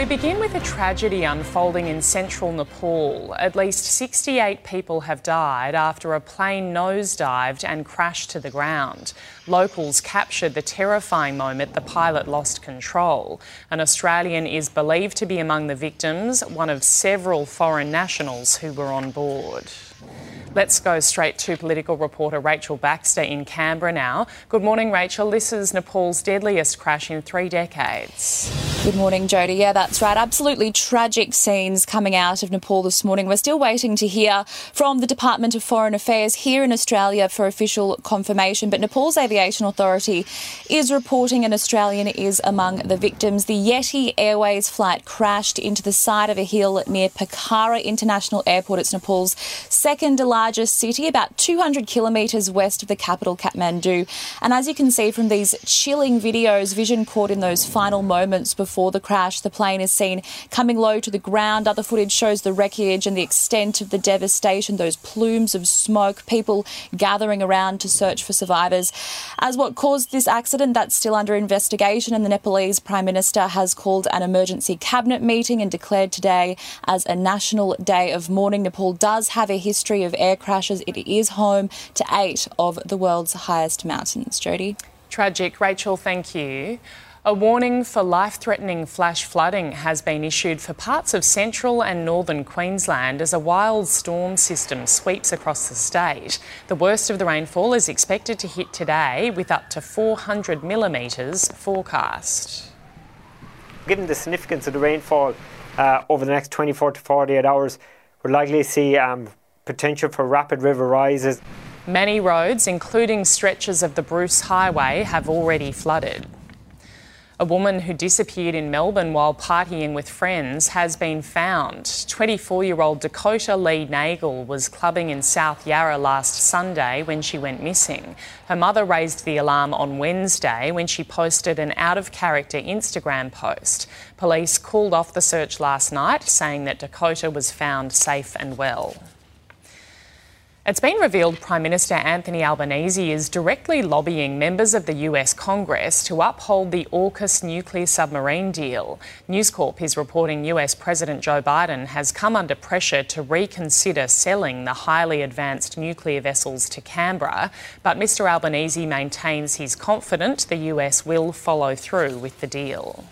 we begin with a tragedy unfolding in central Nepal. At least 68 people have died after a plane nosedived and crashed to the ground. Locals captured the terrifying moment the pilot lost control. An Australian is believed to be among the victims, one of several foreign nationals who were on board. Let's go straight to political reporter Rachel Baxter in Canberra now. Good morning, Rachel. This is Nepal's deadliest crash in three decades. Good morning, Jody. Yeah, that's right. Absolutely tragic scenes coming out of Nepal this morning. We're still waiting to hear from the Department of Foreign Affairs here in Australia for official confirmation. But Nepal's aviation authority is reporting an Australian is among the victims. The Yeti Airways flight crashed into the side of a hill near Pokhara International Airport. It's Nepal's second largest city, about 200 kilometres west of the capital, Kathmandu. And as you can see from these chilling videos, vision caught in those final moments before the crash, the plane is seen coming low to the ground. Other footage shows the wreckage and the extent of the devastation, those plumes of smoke, people gathering around to search for survivors. As what caused this accident, that's still under investigation, and the Nepalese Prime Minister has called an emergency cabinet meeting and declared today as a national day of mourning. Nepal does have a history of air air crashes. It is home to eight of the world's highest mountains. Jody? Tragic. Rachel, thank you. A warning for life threatening flash flooding has been issued for parts of central and northern Queensland as a wild storm system sweeps across the state. The worst of the rainfall is expected to hit today with up to 400 millimetres forecast. Given the significance of the rainfall uh, over the next 24 to 48 hours, we're likely to see um, potential for rapid river rises. Many roads, including stretches of the Bruce Highway, have already flooded. A woman who disappeared in Melbourne while partying with friends has been found. 24 year old Dakota Lee Nagel was clubbing in South Yarra last Sunday when she went missing. Her mother raised the alarm on Wednesday when she posted an out of character Instagram post. Police called off the search last night, saying that Dakota was found safe and well. It's been revealed Prime Minister Anthony Albanese is directly lobbying members of the US Congress to uphold the AUKUS nuclear submarine deal. News Corp is reporting US President Joe Biden has come under pressure to reconsider selling the highly advanced nuclear vessels to Canberra, but Mr Albanese maintains he's confident the US will follow through with the deal.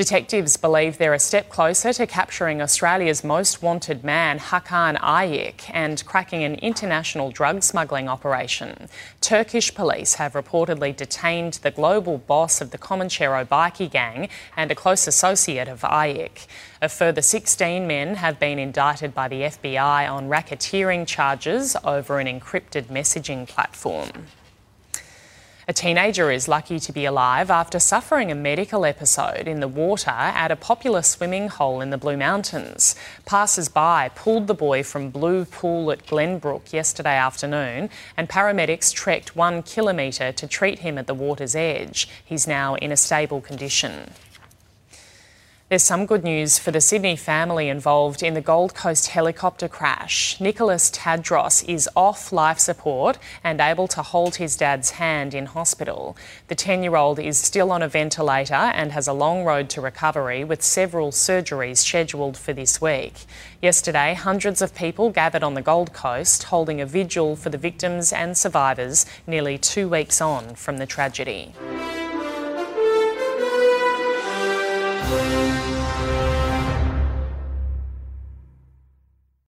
Detectives believe they're a step closer to capturing Australia's most wanted man, Hakan Ayik, and cracking an international drug smuggling operation. Turkish police have reportedly detained the global boss of the Comanchero bikie gang and a close associate of Ayik. A further 16 men have been indicted by the FBI on racketeering charges over an encrypted messaging platform. A teenager is lucky to be alive after suffering a medical episode in the water at a popular swimming hole in the Blue Mountains. Passers by pulled the boy from Blue Pool at Glenbrook yesterday afternoon, and paramedics trekked one kilometre to treat him at the water's edge. He's now in a stable condition. There's some good news for the Sydney family involved in the Gold Coast helicopter crash. Nicholas Tadros is off life support and able to hold his dad's hand in hospital. The 10 year old is still on a ventilator and has a long road to recovery with several surgeries scheduled for this week. Yesterday, hundreds of people gathered on the Gold Coast holding a vigil for the victims and survivors nearly two weeks on from the tragedy.